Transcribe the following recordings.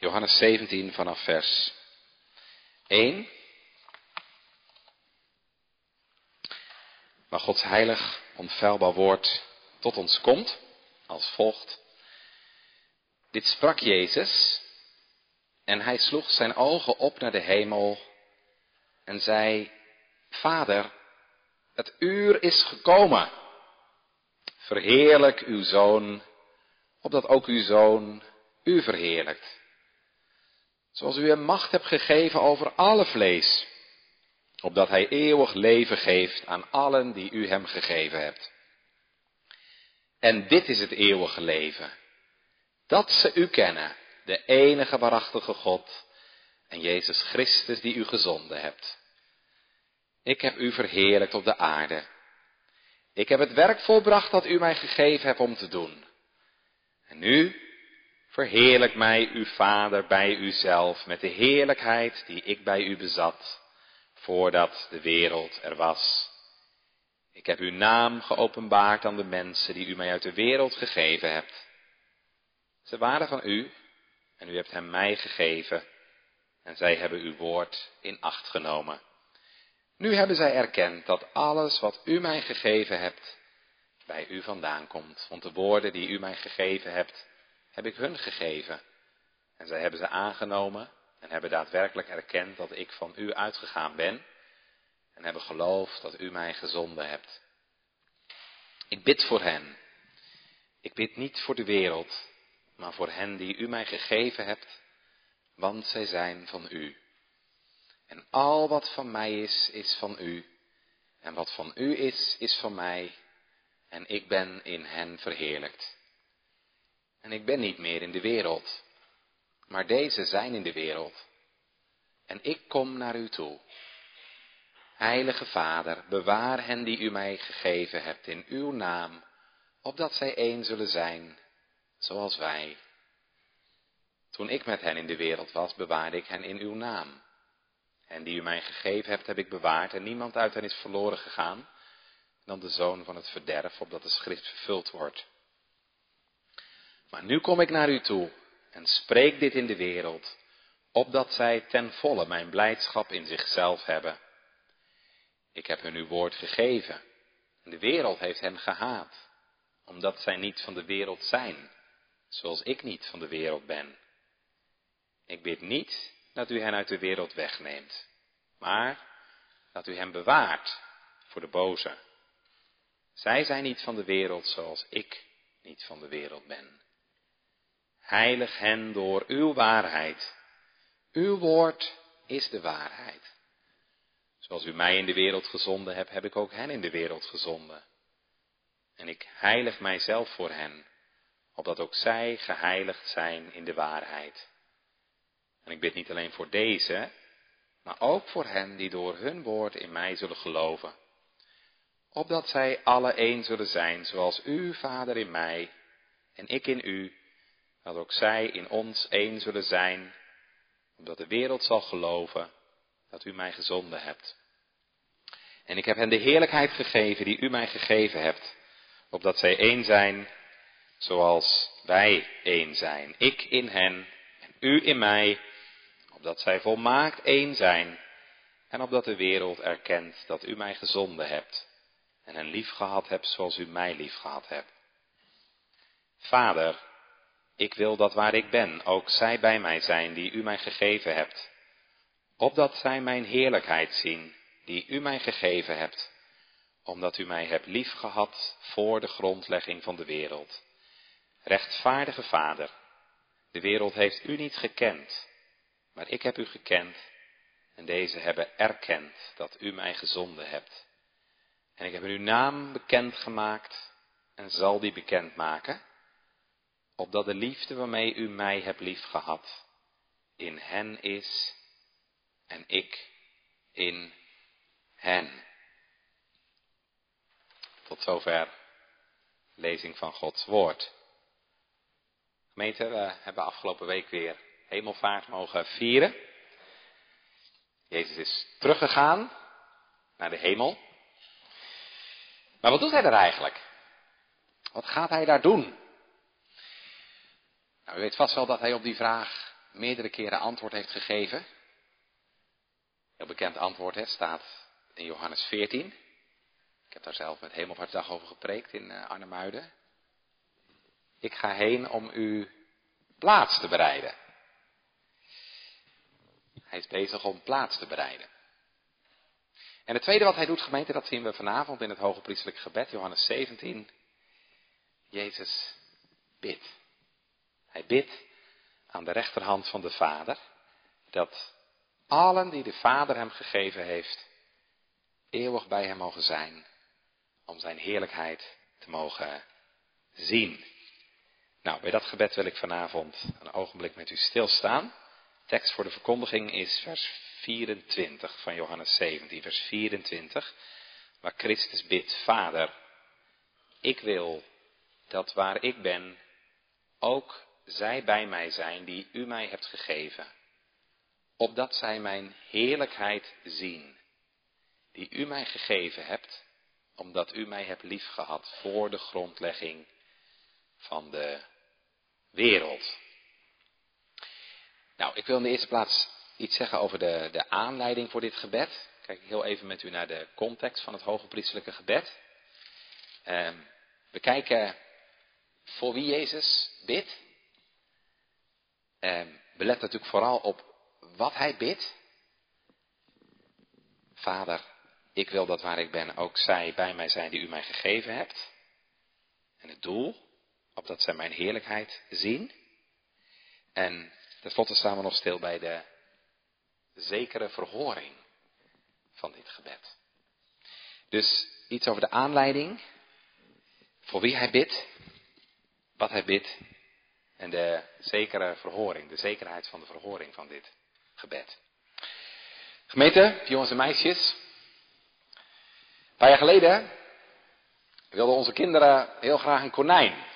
Johannes 17 vanaf vers 1. Waar Gods heilig, onfeilbaar woord tot ons komt, als volgt. Dit sprak Jezus en hij sloeg zijn ogen op naar de hemel en zei, Vader, het uur is gekomen. Verheerlijk uw zoon, opdat ook uw zoon u verheerlijkt. Zoals u hem macht hebt gegeven over alle vlees, opdat hij eeuwig leven geeft aan allen die u hem gegeven hebt. En dit is het eeuwige leven, dat ze u kennen, de enige waarachtige God en Jezus Christus die u gezonden hebt. Ik heb u verheerlijkt op de aarde. Ik heb het werk volbracht dat u mij gegeven hebt om te doen. En nu verheerlijk mij uw Vader bij uzelf met de heerlijkheid die ik bij u bezat, voordat de wereld er was. Ik heb uw naam geopenbaard aan de mensen die u mij uit de wereld gegeven hebt. Ze waren van u en u hebt hem mij gegeven en zij hebben uw woord in acht genomen. Nu hebben zij erkend dat alles wat u mij gegeven hebt bij u vandaan komt. Want de woorden die u mij gegeven hebt, heb ik hun gegeven. En zij hebben ze aangenomen en hebben daadwerkelijk erkend dat ik van u uitgegaan ben. En hebben geloofd dat u mij gezonden hebt. Ik bid voor hen. Ik bid niet voor de wereld, maar voor hen die u mij gegeven hebt, want zij zijn van u. En al wat van mij is, is van u. En wat van u is, is van mij. En ik ben in hen verheerlijkt. En ik ben niet meer in de wereld, maar deze zijn in de wereld. En ik kom naar u toe. Heilige Vader, bewaar hen die u mij gegeven hebt in uw naam, opdat zij één zullen zijn, zoals wij. Toen ik met hen in de wereld was, bewaarde ik hen in uw naam. En die u mij gegeven hebt, heb ik bewaard, en niemand uit hen is verloren gegaan, dan de zoon van het verderf, opdat de schrift vervuld wordt. Maar nu kom ik naar u toe en spreek dit in de wereld, opdat zij ten volle mijn blijdschap in zichzelf hebben. Ik heb hun uw woord gegeven, en de wereld heeft hen gehaat, omdat zij niet van de wereld zijn, zoals ik niet van de wereld ben. Ik bid niet dat u hen uit de wereld wegneemt, maar dat u hen bewaart voor de boze. Zij zijn niet van de wereld zoals ik niet van de wereld ben. Heilig hen door uw waarheid. Uw woord is de waarheid. Zoals u mij in de wereld gezonden hebt, heb ik ook hen in de wereld gezonden. En ik heilig mijzelf voor hen, opdat ook zij geheiligd zijn in de waarheid. En ik bid niet alleen voor deze, maar ook voor hen die door hun woord in mij zullen geloven. Opdat zij alle één zullen zijn, zoals u, Vader, in mij en ik in u, dat ook zij in ons één zullen zijn, opdat de wereld zal geloven dat u mij gezonden hebt. En ik heb hen de heerlijkheid gegeven die u mij gegeven hebt, opdat zij één zijn, zoals wij één zijn. Ik in hen en u in mij, opdat zij volmaakt één zijn en opdat de wereld erkent dat u mij gezonden hebt en hen lief gehad hebt zoals u mij lief gehad hebt. Vader, ik wil dat waar ik ben ook zij bij mij zijn die u mij gegeven hebt, opdat zij mijn heerlijkheid zien die u mij gegeven hebt, omdat u mij hebt lief gehad voor de grondlegging van de wereld. Rechtvaardige Vader, de wereld heeft u niet gekend, maar ik heb u gekend en deze hebben erkend dat u mij gezonden hebt. En ik heb uw naam bekend gemaakt en zal die bekend maken, opdat de liefde waarmee u mij hebt liefgehad in hen is en ik in hen. Tot zover lezing van Gods woord. Gemeente, we hebben afgelopen week weer hemelvaart mogen vieren. Jezus is teruggegaan naar de hemel. Maar wat doet hij daar eigenlijk? Wat gaat hij daar doen? Nou, u weet vast wel dat hij op die vraag meerdere keren antwoord heeft gegeven. Heel bekend antwoord, staat in Johannes 14. Ik heb daar zelf met Hemelvaartsdag over gepreekt in uh, Arnhemuiden. Ik ga heen om u plaats te bereiden. Hij is bezig om plaats te bereiden. En het tweede wat hij doet, gemeente, dat zien we vanavond in het hoge priestelijk gebed, Johannes 17. Jezus bidt. Hij bidt aan de rechterhand van de Vader dat allen die de Vader hem gegeven heeft, eeuwig bij hem mogen zijn, om zijn heerlijkheid te mogen zien. Nou, bij dat gebed wil ik vanavond een ogenblik met u stilstaan. Tekst voor de verkondiging is vers 24 van Johannes 17, vers 24, waar Christus bidt, Vader, ik wil dat waar ik ben, ook zij bij mij zijn die u mij hebt gegeven, opdat zij mijn heerlijkheid zien, die u mij gegeven hebt, omdat u mij hebt liefgehad voor de grondlegging van de wereld. Nou, ik wil in de eerste plaats iets zeggen over de, de aanleiding voor dit gebed. Kijk ik heel even met u naar de context van het hoge priestelijke gebed. Uh, we kijken voor wie Jezus bidt. Uh, we letten natuurlijk vooral op wat hij bidt. Vader, ik wil dat waar ik ben ook zij bij mij zijn die u mij gegeven hebt. En het doel, opdat zij mijn heerlijkheid zien. En tenslotte staan we nog stil bij de zekere verhoring van dit gebed. Dus iets over de aanleiding, voor wie hij bidt, wat hij bidt en de zekere verhoring, de zekerheid van de verhoring van dit gebed. Gemeente, jongens en meisjes, een paar jaar geleden wilden onze kinderen heel graag een konijn.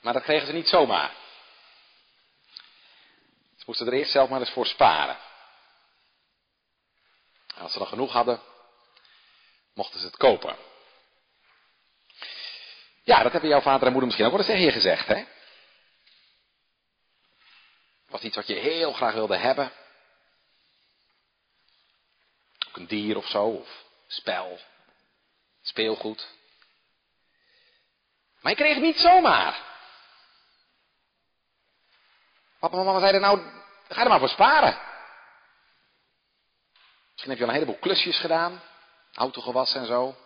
Maar dat kregen ze niet zomaar. Ze moesten er eerst zelf maar eens voor sparen. En als ze dan genoeg hadden, mochten ze het kopen. Ja, dat hebben jouw vader en moeder misschien ook wel eens tegen je gezegd, hè? Was iets wat je heel graag wilde hebben. Ook een dier of zo, of spel, speelgoed. Maar je kreeg het niet zomaar. Papa en mama zeiden, nou, ga er maar voor sparen. Misschien heb je al een heleboel klusjes gedaan. Auto gewassen en zo.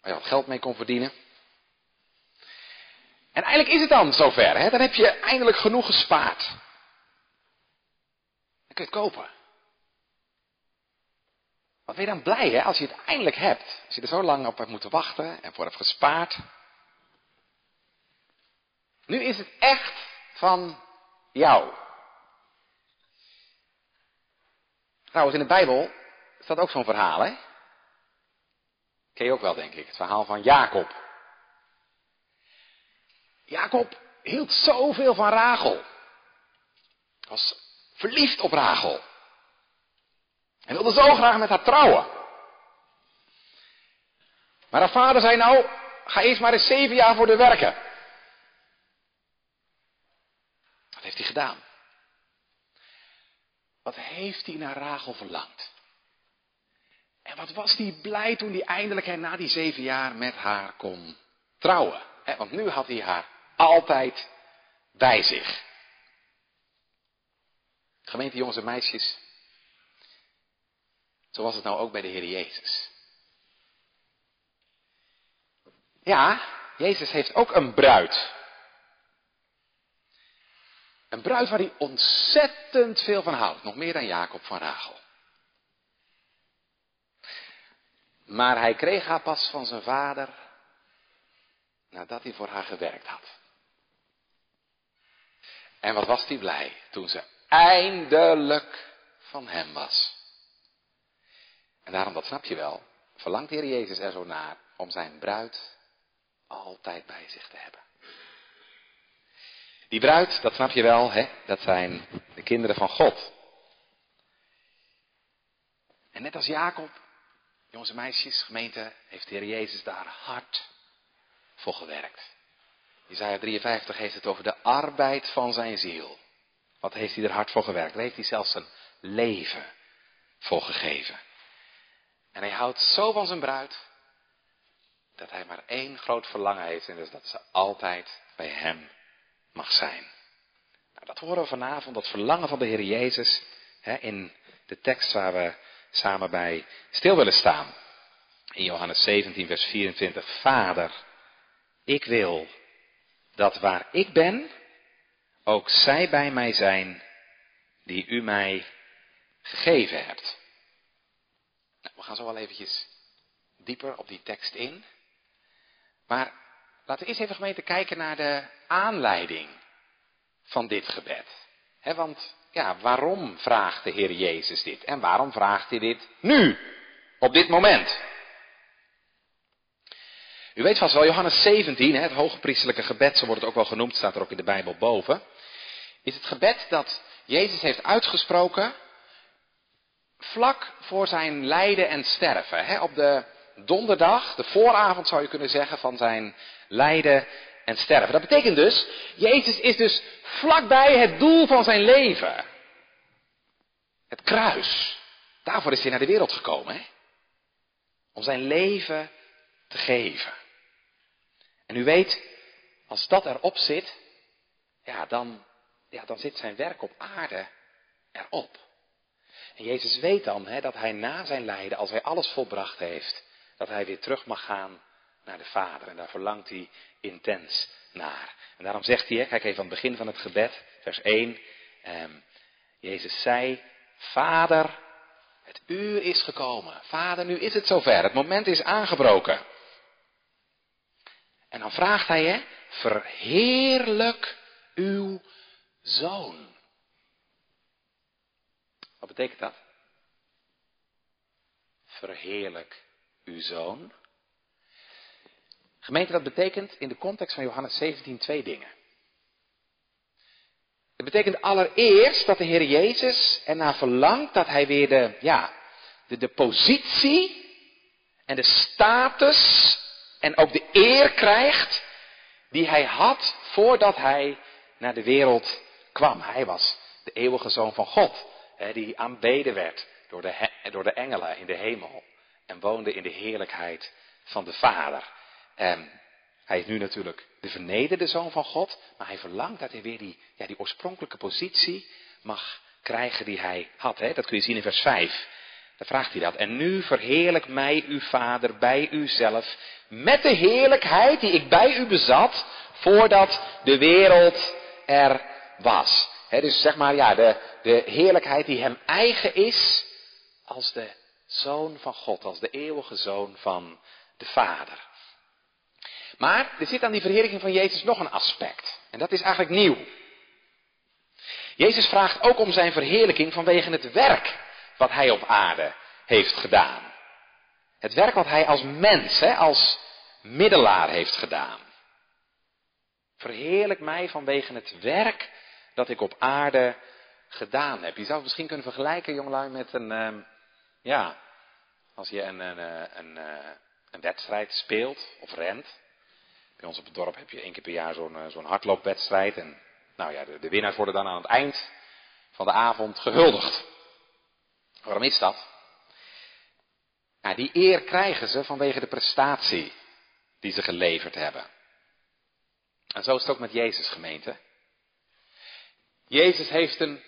Waar je wat geld mee kon verdienen. En eigenlijk is het dan zover. Hè? Dan heb je eindelijk genoeg gespaard. Dan kun je het kopen. Wat ben je dan blij hè, als je het eindelijk hebt. Als je er zo lang op hebt moeten wachten en voor hebt gespaard. Nu is het echt van jou. Trouwens, in de Bijbel staat ook zo'n verhaal, hè? Ken je ook wel, denk ik. Het verhaal van Jacob. Jacob hield zoveel van Rachel. Was verliefd op Rachel. En wilde zo graag met haar trouwen. Maar haar vader zei nou, ga eerst maar eens zeven jaar voor de werken. Wat heeft hij gedaan? Wat heeft hij naar Rachel verlangd? En wat was hij blij toen hij eindelijk na die zeven jaar met haar kon trouwen. Want nu had hij haar altijd bij zich. Gemeente jongens en meisjes. Zo was het nou ook bij de Heer Jezus. Ja, Jezus heeft ook een bruid. Een bruid waar hij ontzettend veel van houdt. Nog meer dan Jacob van Rachel. Maar hij kreeg haar pas van zijn vader nadat hij voor haar gewerkt had. En wat was hij blij toen ze eindelijk van hem was. En daarom, dat snap je wel, verlangt de Heer Jezus er zo naar om zijn bruid altijd bij zich te hebben. Die bruid, dat snap je wel, hè? dat zijn de kinderen van God. En net als Jacob, jongens en meisjes, gemeente, heeft de Heer Jezus daar hard voor gewerkt. Isaiah 53 heeft het over de arbeid van zijn ziel. Wat heeft hij er hard voor gewerkt? Daar heeft hij zelfs zijn leven voor gegeven. En hij houdt zo van zijn bruid, dat hij maar één groot verlangen heeft, en dat is dat ze altijd bij hem mag zijn. Nou, dat horen we vanavond, dat verlangen van de Heer Jezus, hè, in de tekst waar we samen bij stil willen staan. In Johannes 17, vers 24. Vader, ik wil dat waar ik ben, ook zij bij mij zijn die u mij gegeven hebt. Nou, we gaan zo wel eventjes dieper op die tekst in. Maar laten we eerst even gemeente kijken naar de aanleiding van dit gebed. want ja, waarom vraagt de Heer Jezus dit? En waarom vraagt hij dit nu? Op dit moment? U weet vast wel, Johannes 17, het hoogpriestelijke gebed, zo wordt het ook wel genoemd, staat er ook in de Bijbel boven. Is het gebed dat Jezus heeft uitgesproken vlak voor zijn lijden en sterven. op de donderdag, de vooravond zou je kunnen zeggen, van zijn lijden en sterven. Dat betekent dus, Jezus is dus vlakbij het doel van zijn leven. Het kruis. Daarvoor is hij naar de wereld gekomen. Hè? Om zijn leven te geven. En u weet, als dat erop zit, ja, dan, ja, dan zit zijn werk op aarde erop. En Jezus weet dan hè, dat hij na zijn lijden, als hij alles volbracht heeft, dat hij weer terug mag gaan naar de Vader. En daar verlangt hij intens naar. En daarom zegt hij, kijk even aan het begin van het gebed, vers 1. Eh, Jezus zei, Vader, het uur is gekomen. Vader, nu is het zover. Het moment is aangebroken. En dan vraagt hij, hè, verheerlijk uw zoon. Wat betekent dat? Verheerlijk uw zoon. Gemeente, dat betekent in de context van Johannes 17 twee dingen. Het betekent allereerst dat de Heer Jezus ernaar verlangt dat hij weer de, ja, de, de positie en de status en ook de eer krijgt die hij had voordat hij naar de wereld kwam. Hij was de eeuwige zoon van God, die aanbeden werd door de, door de engelen in de hemel en woonde in de heerlijkheid van de Vader. En hij is nu natuurlijk de vernederde zoon van God, maar hij verlangt dat hij weer die, ja, die oorspronkelijke positie mag krijgen die hij had. Hè? Dat kun je zien in vers 5. Dan vraagt hij dat. En nu verheerlijk mij uw vader bij uzelf met de heerlijkheid die ik bij u bezat voordat de wereld er was. dus zeg maar, ja, de, de heerlijkheid die hem eigen is als de zoon van God, als de eeuwige zoon van de Vader. Maar er zit aan die verheerlijking van Jezus nog een aspect. En dat is eigenlijk nieuw. Jezus vraagt ook om zijn verheerlijking vanwege het werk wat hij op aarde heeft gedaan. Het werk wat hij als mens, hè, als middelaar heeft gedaan. Verheerlijk mij vanwege het werk dat ik op aarde gedaan heb. Je zou het misschien kunnen vergelijken, jongelui, met een, uh, ja, als je een, een, een, een, wedstrijd speelt of rent. Bij ons op het dorp heb je één keer per jaar zo'n zo'n hardloopwedstrijd. En nou ja, de, de winnaars worden dan aan het eind van de avond gehuldigd. Waarom is dat? Nou, die eer krijgen ze vanwege de prestatie die ze geleverd hebben. En zo is het ook met Jezus gemeente. Jezus heeft een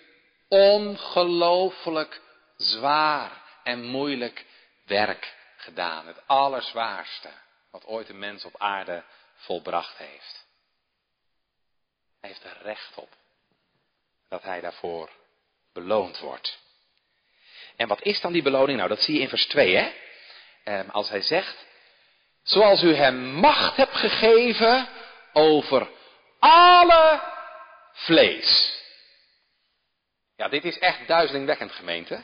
ongelooflijk zwaar en moeilijk werk gedaan. Het allerzwaarste wat ooit een mens op aarde volbracht heeft. Hij heeft er recht op dat hij daarvoor beloond wordt. En wat is dan die beloning? Nou, dat zie je in vers 2, hè? Ehm, als hij zegt, zoals u hem macht hebt gegeven over alle vlees. Ja, dit is echt duizelingwekkend, gemeente.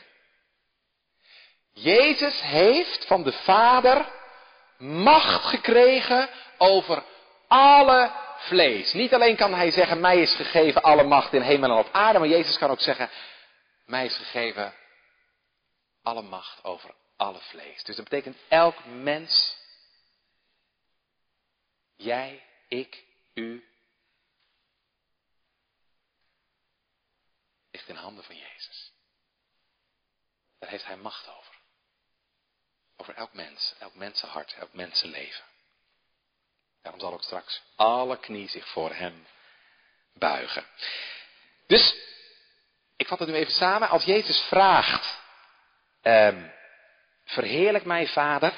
Jezus heeft van de Vader macht gekregen over alle vlees. Niet alleen kan hij zeggen, mij is gegeven alle macht in hemel en op aarde, maar Jezus kan ook zeggen, mij is gegeven alle macht over alle vlees. Dus dat betekent elk mens, jij, ik, u, ligt in handen van Jezus. Daar heeft hij macht over. Over elk mens, elk mensenhart, elk mensenleven. Daarom zal ook straks alle knie zich voor hem buigen. Dus, ik vat het nu even samen. Als Jezus vraagt, ehm, verheerlijk mij vader,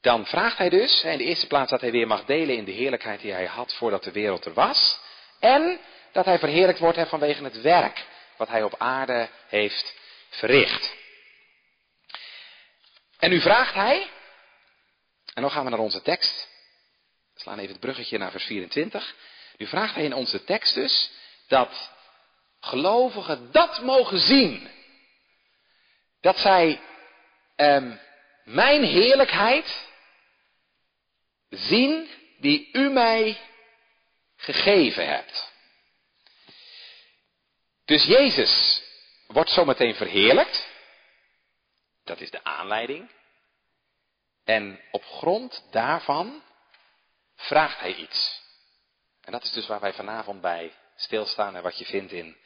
dan vraagt hij dus, in de eerste plaats dat hij weer mag delen in de heerlijkheid die hij had voordat de wereld er was. En dat hij verheerlijkt wordt vanwege het werk wat hij op aarde heeft verricht. En nu vraagt hij, en dan gaan we naar onze tekst. Slaan even het bruggetje naar vers 24. Nu vraagt hij in onze tekst dus dat gelovigen dat mogen zien. Dat zij um, mijn heerlijkheid zien die u mij gegeven hebt. Dus Jezus wordt zometeen verheerlijkt. Dat is de aanleiding. En op grond daarvan vraagt hij iets. En dat is dus waar wij vanavond bij stilstaan en wat je vindt in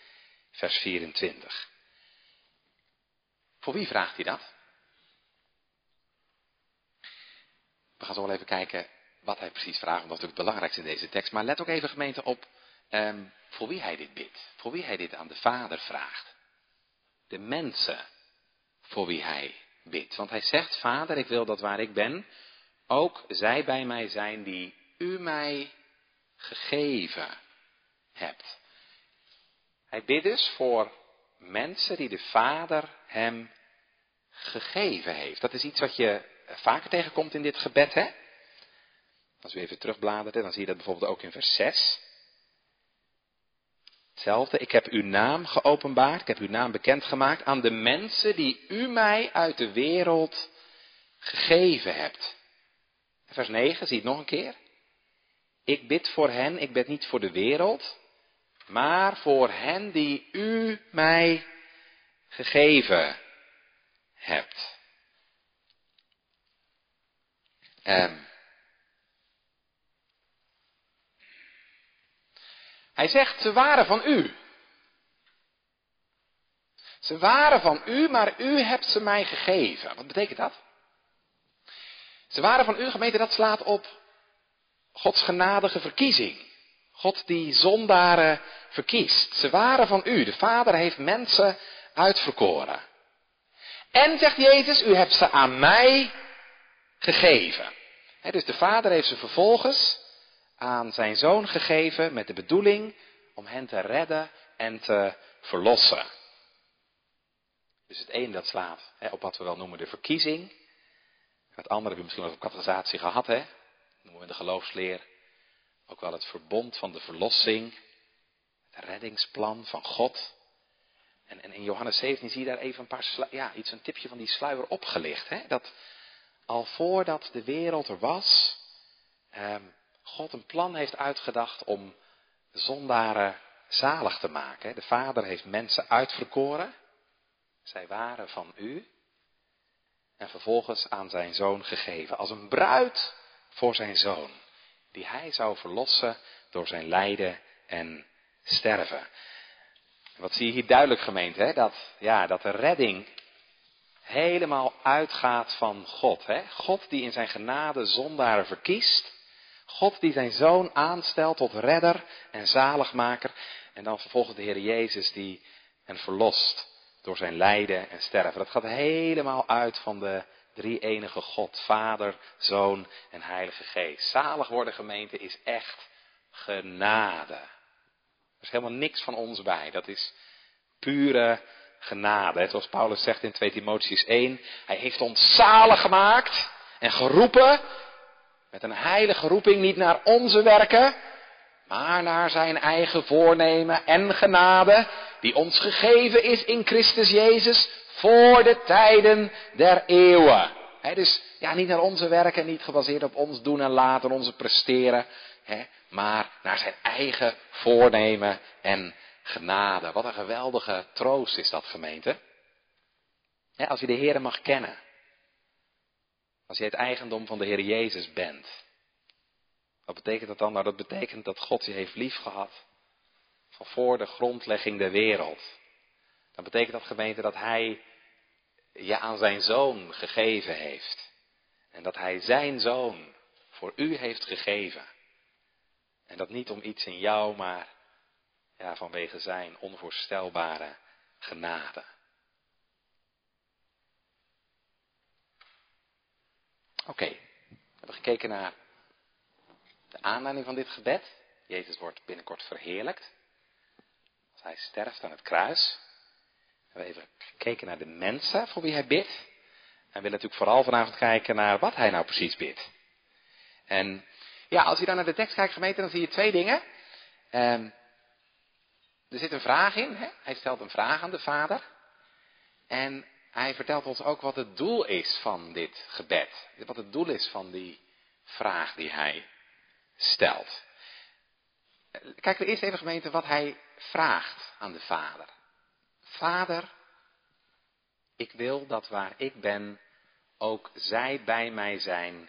vers 24. Voor wie vraagt hij dat? We gaan zo wel even kijken wat hij precies vraagt, want dat is natuurlijk het belangrijkste in deze tekst. Maar let ook even gemeente op um, voor wie hij dit bidt. Voor wie hij dit aan de Vader vraagt. De mensen voor wie hij bidt. Want hij zegt, Vader, ik wil dat waar ik ben, ook zij bij mij zijn die u mij gegeven hebt. Hij bidt dus voor mensen die de Vader hem gegeven heeft. Dat is iets wat je vaker tegenkomt in dit gebed, hè? Als u even terugbladert, dan zie je dat bijvoorbeeld ook in vers 6. Hetzelfde, ik heb uw naam geopenbaard, ik heb uw naam bekendgemaakt aan de mensen die u mij uit de wereld gegeven hebt. Vers 9, zie je het nog een keer. Ik bid voor hen, ik bid niet voor de wereld, maar voor hen die u mij gegeven hebt. Um, hij zegt, ze waren van u. Ze waren van u, maar u hebt ze mij gegeven. Wat betekent dat? Ze waren van u, gemeente, dat slaat op Gods genadige verkiezing. God die zondaren verkiest. Ze waren van u. De Vader heeft mensen uitverkoren. En, zegt Jezus, u hebt ze aan mij gegeven. dus de Vader heeft ze vervolgens aan zijn zoon gegeven met de bedoeling om hen te redden en te verlossen. Dus het een dat slaat op wat we wel noemen de verkiezing. Het andere hebben misschien wel op categorisatie gehad, hè? Noemen we de geloofsleer. Ook wel het verbond van de verlossing. Het reddingsplan van God. En, en in Johannes 17 zie je daar even een paar, ja, iets, een tipje van die sluier opgelicht. Hè? Dat al voordat de wereld er was, eh, God een plan heeft uitgedacht om zondaren zalig te maken. De Vader heeft mensen uitverkoren. Zij waren van u. En vervolgens aan zijn zoon gegeven. Als een bruid voor zijn zoon. Die hij zou verlossen door zijn lijden en sterven. Wat zie je hier duidelijk gemeend, hè? Dat, ja, dat de redding helemaal uitgaat van God. Hè? God die in zijn genade zondaren verkiest. God die zijn zoon aanstelt tot redder en zaligmaker. En dan vervolgens de Heer Jezus die hen verlost door zijn lijden en sterven. Dat gaat helemaal uit van de drie enige God, Vader, Zoon en Heilige Geest. Zalig worden gemeente is echt genade. Er is helemaal niks van ons bij. Dat is pure genade. Zoals Paulus zegt in 2 Timotheus 1. Hij heeft ons zalig gemaakt en geroepen met een heilige roeping niet naar onze werken, maar naar zijn eigen voornemen en genade die ons gegeven is in Christus Jezus voor de tijden der eeuwen. dus ja, niet naar onze werken, niet gebaseerd op ons doen en laten, onze presteren, maar naar zijn eigen voornemen en genade. Wat een geweldige troost is dat, gemeente. als je de Heer mag kennen. Als je het eigendom van de Heer Jezus bent. Wat betekent dat dan? Nou, dat betekent dat God je heeft lief gehad. van voor de grondlegging der wereld. Dan betekent dat gemeente dat hij je aan zijn zoon gegeven heeft. En dat hij zijn zoon voor u heeft gegeven. En dat niet om iets in jou, maar ja, vanwege zijn onvoorstelbare genade. Oké, we hebben gekeken naar de aanleiding van dit gebed. Jezus wordt binnenkort verheerlijkt. Als hij sterft aan het kruis. We even gekeken naar de mensen voor wie hij bidt. En we willen natuurlijk vooral vanavond kijken naar wat hij nou precies bidt. En ja, als je dan naar de tekst kijkt, gemeente, dan zie je twee dingen. Um, er zit een vraag in. Hè? Hij stelt een vraag aan de Vader. En hij vertelt ons ook wat het doel is van dit gebed. Wat het doel is van die vraag die hij stelt. Kijken we eerst even gemeente wat hij vraagt aan de Vader. Vader, ik wil dat waar ik ben ook zij bij mij zijn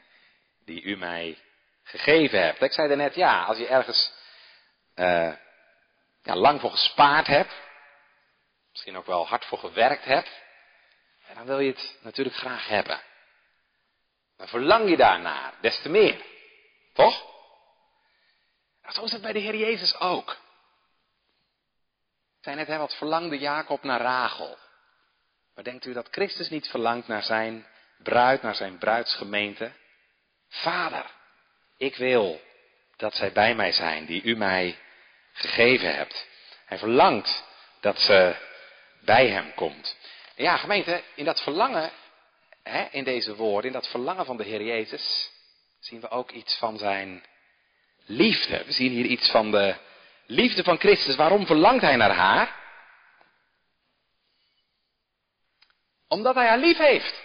die u mij gegeven hebt. Ik zei net, ja, als je ergens uh, ja, lang voor gespaard hebt, misschien ook wel hard voor gewerkt hebt, dan wil je het natuurlijk graag hebben. Dan verlang je daarnaar, des te meer. Toch? Zo is het bij de Heer Jezus ook. Zei net, hè, wat verlangde Jacob naar Rachel? Maar denkt u dat Christus niet verlangt naar zijn bruid, naar zijn bruidsgemeente? Vader, ik wil dat zij bij mij zijn, die u mij gegeven hebt. Hij verlangt dat ze bij hem komt. ja, gemeente, in dat verlangen, hè, in deze woorden, in dat verlangen van de Heer Jezus, zien we ook iets van zijn liefde. We zien hier iets van de liefde van Christus. Waarom verlangt hij naar haar? Omdat hij haar lief heeft.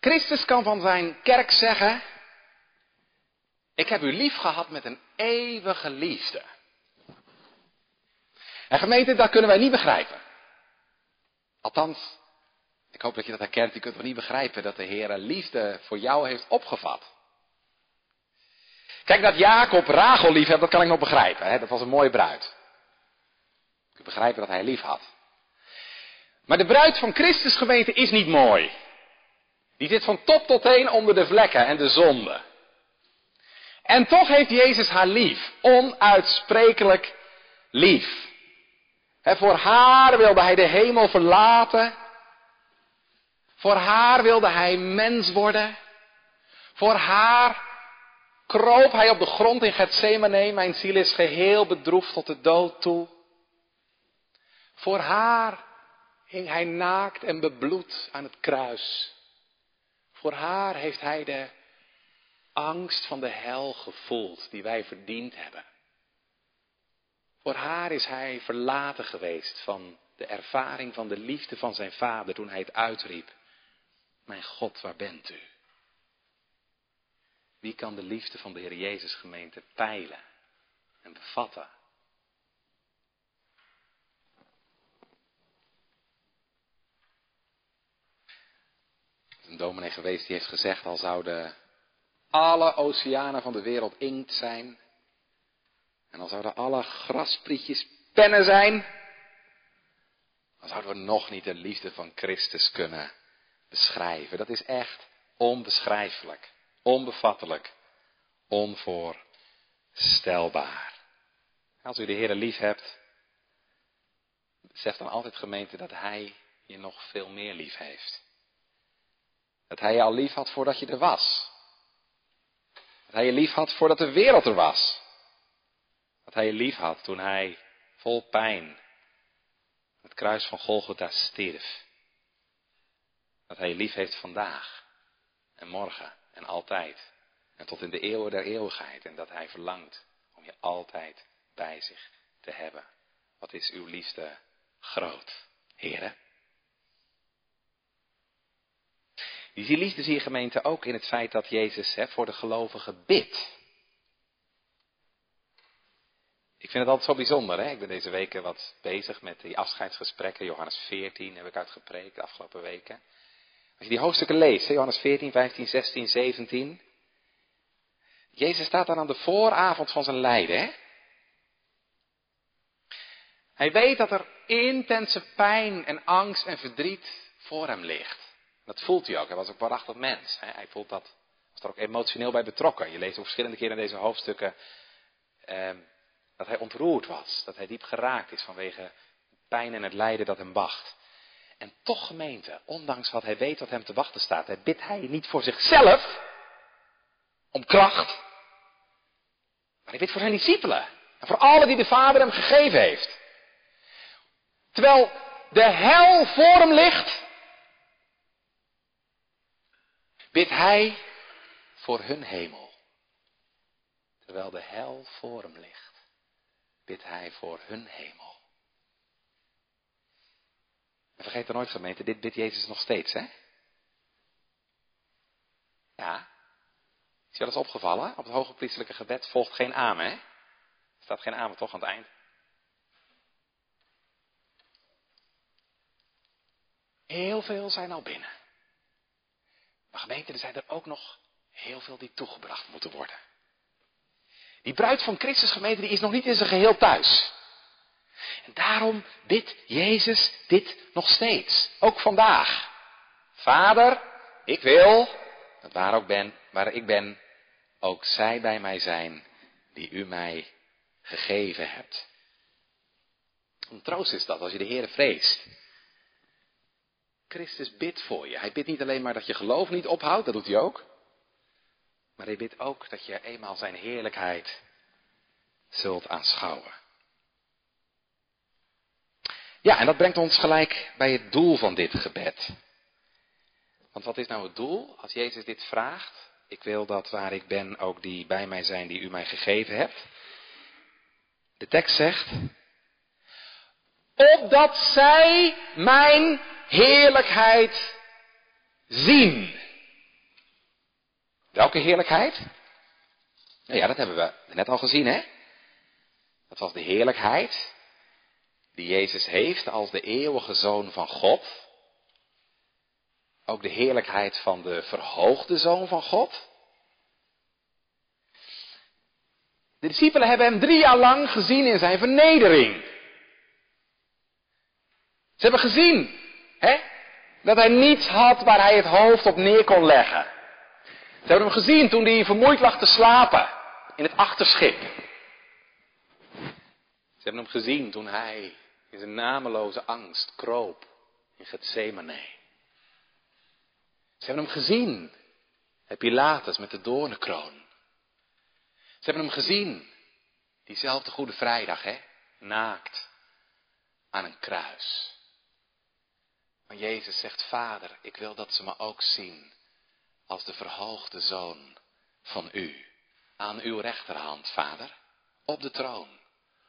Christus kan van zijn kerk zeggen, ik heb u lief gehad met een eeuwige liefde. En gemeente, dat kunnen wij niet begrijpen. Althans, ik hoop dat je dat herkent. Je kunt toch niet begrijpen dat de Heer liefde voor jou heeft opgevat. Kijk, dat Jacob Rachel lief had, dat kan ik nog begrijpen. Hè? Dat was een mooie bruid. Ik kan begrijpen dat hij lief had. Maar de bruid van Christus gemeente is niet mooi. Die zit van top tot teen onder de vlekken en de zonde. En toch heeft Jezus haar lief. Onuitsprekelijk lief. voor haar wilde hij de hemel verlaten. Voor haar wilde hij mens worden. Voor haar kroop hij op de grond in Gethsemane. Mijn ziel is geheel bedroefd tot de dood toe. Voor haar hing hij naakt en bebloed aan het kruis. Voor haar heeft hij de angst van de hel gevoeld die wij verdiend hebben. Voor haar is hij verlaten geweest van de ervaring van de liefde van zijn vader toen hij het uitriep. Mijn God, waar bent u? Wie kan de liefde van de Heer Jezus gemeente peilen en bevatten? een dominee geweest die heeft gezegd, al zouden alle oceanen van de wereld inkt zijn, en al zouden alle grasprietjes pennen zijn, dan zouden we nog niet de liefde van Christus kunnen beschrijven. Dat is echt onbeschrijfelijk, onbevattelijk, onvoorstelbaar. Als u de Heer lief hebt, besef dan altijd gemeente dat Hij je nog veel meer lief heeft. Dat hij je al lief had voordat je er was. Dat hij je lief had voordat de wereld er was. Dat hij je lief had toen hij vol pijn het kruis van Golgotha stierf. Dat hij je lief heeft vandaag en morgen en altijd. En tot in de eeuwen der eeuwigheid. En dat hij verlangt om je altijd bij zich te hebben. Wat is uw liefde groot, heren? Die liefde zie je gemeente ook in het feit dat Jezus hè, voor de gelovigen bidt. Ik vind het altijd zo bijzonder. Hè? Ik ben deze weken wat bezig met die afscheidsgesprekken. Johannes 14 heb ik uitgepreekt de afgelopen weken. Als je die hoofdstukken leest, Johannes 14, 15, 16, 17. Jezus staat dan aan de vooravond van zijn lijden. Hè? Hij weet dat er intense pijn en angst en verdriet voor hem ligt. Dat voelt hij ook. Hij was ook waarachtig mens. Hij voelt dat, was er ook emotioneel bij betrokken. Je leest ook verschillende keren in deze hoofdstukken eh, dat hij ontroerd was. Dat hij diep geraakt is vanwege pijn en het lijden dat hem wacht. En toch gemeente, ondanks wat hij weet wat hem te wachten staat, bidt hij niet voor zichzelf om kracht, maar hij bidt voor zijn discipelen en voor alle die de Vader hem gegeven heeft. Terwijl de hel voor hem ligt, bidt hij voor hun hemel. Terwijl de hel voor hem ligt, bidt hij voor hun hemel. Vergeet er nooit gemeente, dit bidt Jezus nog steeds, hè? Ja. Is je dat eens opgevallen? Op het hoge priestelijke gebed volgt geen amen, hè? Er staat geen amen toch aan het eind? Heel veel zijn al binnen. Maar gemeente, er zijn er ook nog heel veel die toegebracht moeten worden. Die bruid van Christus gemeente, die is nog niet in zijn geheel thuis. En daarom bidt Jezus dit nog steeds. Ook vandaag. Vader, ik wil, dat waar, ook ben, waar ik ben, ook zij bij mij zijn die u mij gegeven hebt. Een troost is dat als je de Heer vreest. Christus bidt voor je. Hij bidt niet alleen maar dat je geloof niet ophoudt, dat doet hij ook. Maar hij bidt ook dat je eenmaal zijn heerlijkheid zult aanschouwen. Ja, en dat brengt ons gelijk bij het doel van dit gebed. Want wat is nou het doel als Jezus dit vraagt? Ik wil dat waar ik ben ook die bij mij zijn die u mij gegeven hebt. De tekst zegt, opdat zij mijn heerlijkheid zien. Welke heerlijkheid? Nou ja, dat hebben we net al gezien, hè? Dat was de heerlijkheid die Jezus heeft als de eeuwige zoon van God. Ook de heerlijkheid van de verhoogde zoon van God. De discipelen hebben hem drie jaar lang gezien in zijn vernedering. Ze hebben gezien hè, dat hij niets had waar hij het hoofd op neer kon leggen. Ze hebben hem gezien toen hij vermoeid lag te slapen in het achterschip. Ze hebben hem gezien toen hij in zijn nameloze angst kroop in Gethsemane. Ze hebben hem gezien, bij Pilatus met de doornenkroon. Ze hebben hem gezien, diezelfde Goede Vrijdag, hè, naakt aan een kruis. Maar Jezus zegt, Vader, ik wil dat ze me ook zien als de verhoogde zoon van u. Aan uw rechterhand, Vader, op de troon,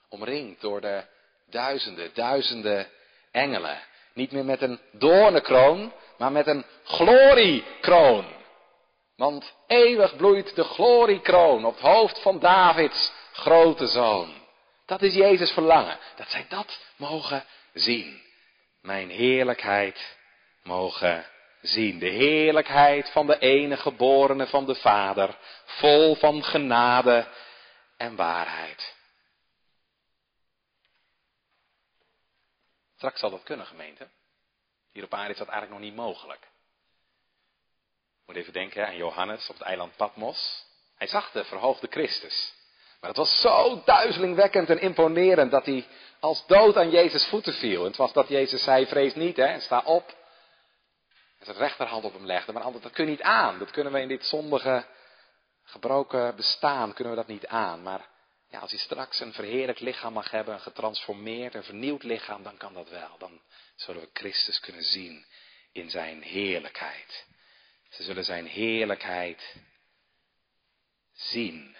omringd door de duizenden, duizenden engelen. Niet meer met een doornenkroon, maar met een gloriekroon. Want eeuwig bloeit de gloriekroon op het hoofd van Davids grote zoon. Dat is Jezus verlangen, dat zij dat mogen zien. Mijn heerlijkheid mogen zien. De heerlijkheid van de enige geborene van de Vader, vol van genade en waarheid. Straks zal dat kunnen, gemeente. Hier op aarde is dat eigenlijk nog niet mogelijk. Moet even denken aan Johannes op het eiland Patmos. Hij zag de verhoogde Christus. Maar het was zo duizelingwekkend en imponerend dat hij als dood aan Jezus voeten viel. En het was dat Jezus zei, vrees niet, hè, sta op. En zijn rechterhand op hem legde. Maar dat kun je niet aan. Dat kunnen we in dit zondige, gebroken bestaan, kunnen we dat niet aan. Maar ja, als hij straks een verheerlijk lichaam mag hebben, een getransformeerd, een vernieuwd lichaam, dan kan dat wel. Dan zullen we Christus kunnen zien in zijn heerlijkheid. Ze zullen zijn heerlijkheid zien.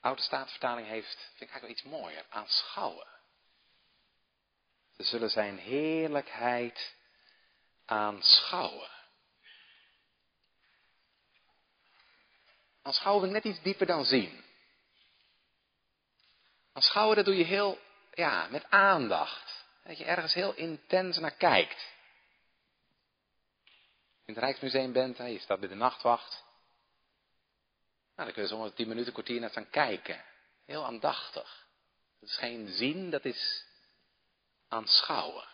Oude Staatvertaling heeft, vind ik eigenlijk wel iets mooier, aanschouwen. Ze zullen zijn heerlijkheid aanschouwen. Aanschouwen we net iets dieper dan zien. Aanschouwen, dat doe je heel, ja, met aandacht. Dat je ergens heel intens naar kijkt. In het Rijksmuseum bent, hè, je staat bij de nachtwacht. Nou, dan kun je zomaar tien minuten, kwartier naar staan kijken. Heel aandachtig. Dat is geen zien, dat is aanschouwen.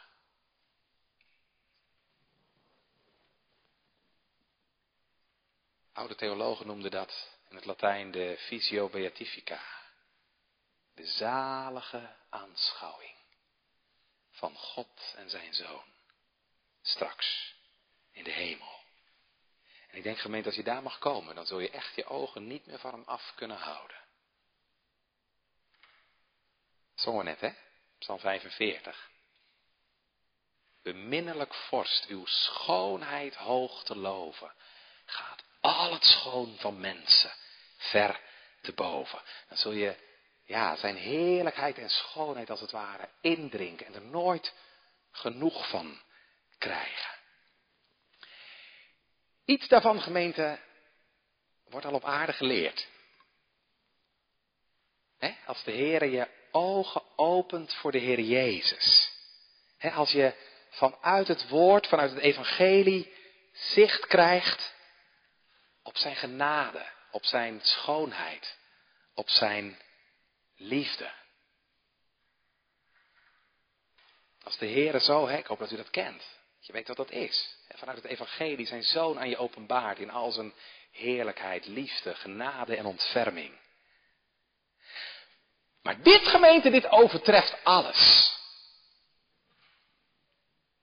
Oude theologen noemden dat in het Latijn de visio beatifica. De zalige aanschouwing van God en zijn Zoon. Straks in de hemel. En ik denk gemeente, als je daar mag komen, dan zul je echt je ogen niet meer van hem af kunnen houden. Zongen net, hè? Psalm 45. Beminnelijk vorst, uw schoonheid hoog te loven. Gaat al het schoon van mensen ver te boven. Dan zul je ja, zijn heerlijkheid en schoonheid als het ware indrinken en er nooit genoeg van krijgen. Iets daarvan, gemeente, wordt al op aarde geleerd. als de Heer je ogen opent voor de Heer Jezus. als je vanuit het woord, vanuit het evangelie, zicht krijgt op zijn genade, op zijn schoonheid, op zijn liefde. Als de Heer zo, hè, ik hoop dat u dat kent. Je weet wat dat is. Vanuit het evangelie zijn zoon aan je openbaart in al zijn heerlijkheid, liefde, genade en ontferming. Maar dit gemeente, dit overtreft alles.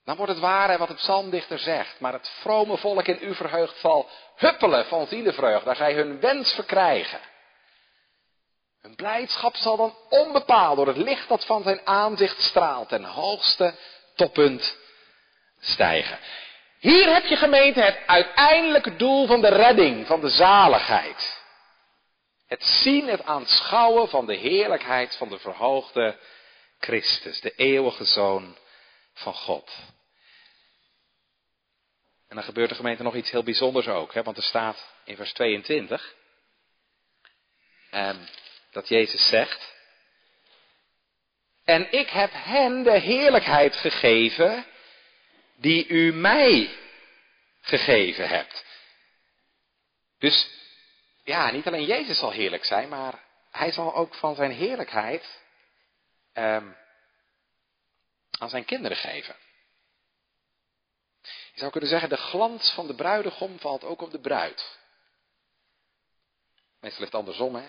Dan wordt het waar wat de psalmdichter zegt. Maar het vrome volk in u verheugd zal huppelen van zielenvreugd, daar zij hun wens verkrijgen. Hun blijdschap zal dan onbepaald door het licht dat van zijn aanzicht straalt ten hoogste toppunt stijgen. Hier heb je gemeente het uiteindelijke doel van de redding, van de zaligheid. Het zien, het aanschouwen van de heerlijkheid van de verhoogde Christus, de eeuwige Zoon van God. En dan gebeurt de gemeente nog iets heel bijzonders ook, hè, want er staat in vers 22 eh, dat Jezus zegt, en ik heb hen de heerlijkheid gegeven die u mij gegeven hebt. Dus ja, niet alleen Jezus zal heerlijk zijn, maar hij zal ook van zijn heerlijkheid um, aan zijn kinderen geven. Je zou kunnen zeggen, de glans van de bruidegom valt ook op de bruid. Meestal ligt andersom, hè.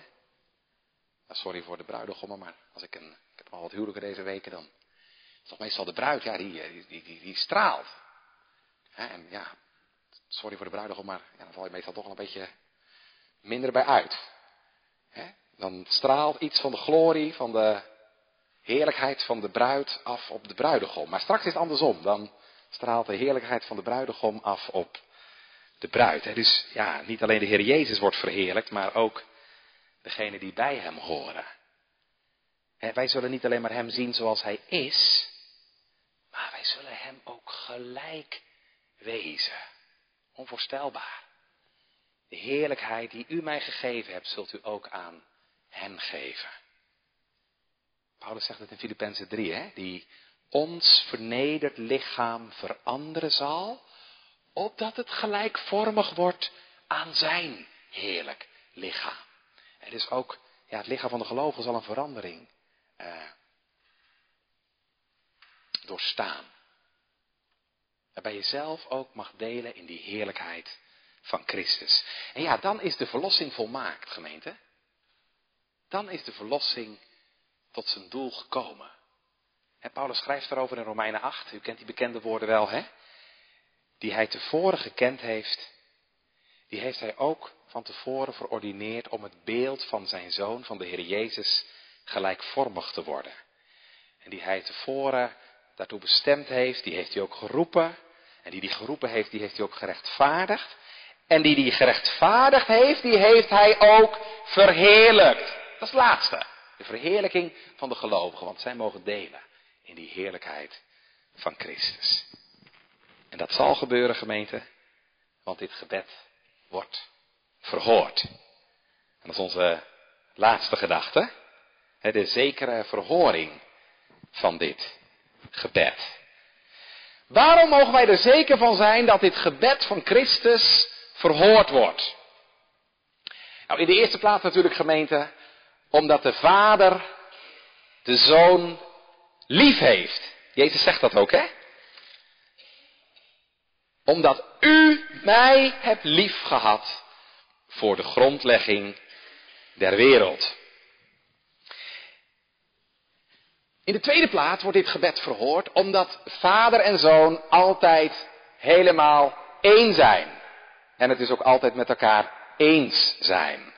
Sorry voor de bruidegommen, maar als ik een, ik heb al wat huwelijken deze weken, dan is toch meestal de bruid, ja, die, die, die, die, straalt. en ja, sorry voor de bruidegom, maar dan val je meestal toch wel een beetje minder bij uit. dan straalt iets van de glorie, van de heerlijkheid van de bruid af op de bruidegom. Maar straks is het andersom. Dan straalt de heerlijkheid van de bruidegom af op de bruid. Dus ja, niet alleen de Heer Jezus wordt verheerlijkt, maar ook degene die bij hem horen. wij zullen niet alleen maar hem zien zoals hij is, maar wij zullen hem ook gelijk wezen. Onvoorstelbaar. De heerlijkheid die u mij gegeven hebt, zult u ook aan hen geven. Paulus zegt het in Filippenzen 3, hè? die ons vernederd lichaam veranderen zal, opdat het gelijkvormig wordt aan zijn heerlijk lichaam. Het is ook, ja, het lichaam van de gelovigen zal een verandering eh, doorstaan. Waarbij je zelf ook mag delen in die heerlijkheid van Christus. En ja, dan is de verlossing volmaakt, gemeente. Dan is de verlossing tot zijn doel gekomen. Paulus schrijft daarover in Romeinen 8. U kent die bekende woorden wel, hè? Die hij tevoren gekend heeft, die heeft hij ook van tevoren verordineerd om het beeld van zijn zoon, van de Heer Jezus, gelijkvormig te worden. En die hij tevoren daartoe bestemd heeft, die heeft hij ook geroepen. En die die geroepen heeft, die heeft hij ook gerechtvaardigd. En die die gerechtvaardigd heeft, die heeft hij ook verheerlijkt. Dat is het laatste. De verheerlijking van de gelovigen, want zij mogen delen in die heerlijkheid van Christus. En dat zal gebeuren, gemeente, want dit gebed wordt verhoord. En dat is onze laatste gedachte. De zekere verhoring van dit gebed. Waarom mogen wij er zeker van zijn dat dit gebed van Christus verhoord wordt? Nou, in de eerste plaats natuurlijk gemeente, omdat de Vader de zoon lief heeft. Jezus zegt dat ook, hè? Omdat u mij hebt lief gehad voor de grondlegging der wereld. In de tweede plaats wordt dit gebed verhoord omdat vader en zoon altijd helemaal één zijn. En het is ook altijd met elkaar eens zijn.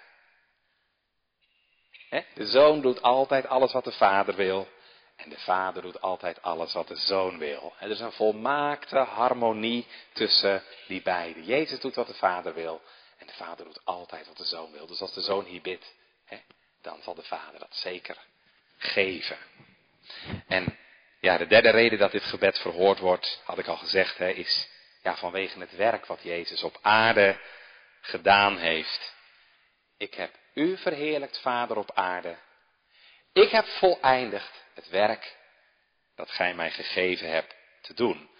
De zoon doet altijd alles wat de vader wil. En de vader doet altijd alles wat de zoon wil. Er is een volmaakte harmonie tussen die beiden. Jezus doet wat de vader wil. En de vader doet altijd wat de zoon wil. Dus als de zoon hier bidt, dan zal de vader dat zeker geven. En ja, de derde reden dat dit gebed verhoord wordt, had ik al gezegd, is ja, vanwege het werk wat Jezus op aarde gedaan heeft. Ik heb u verheerlijkt, Vader op aarde. Ik heb voleindigd het werk dat gij mij gegeven hebt te doen.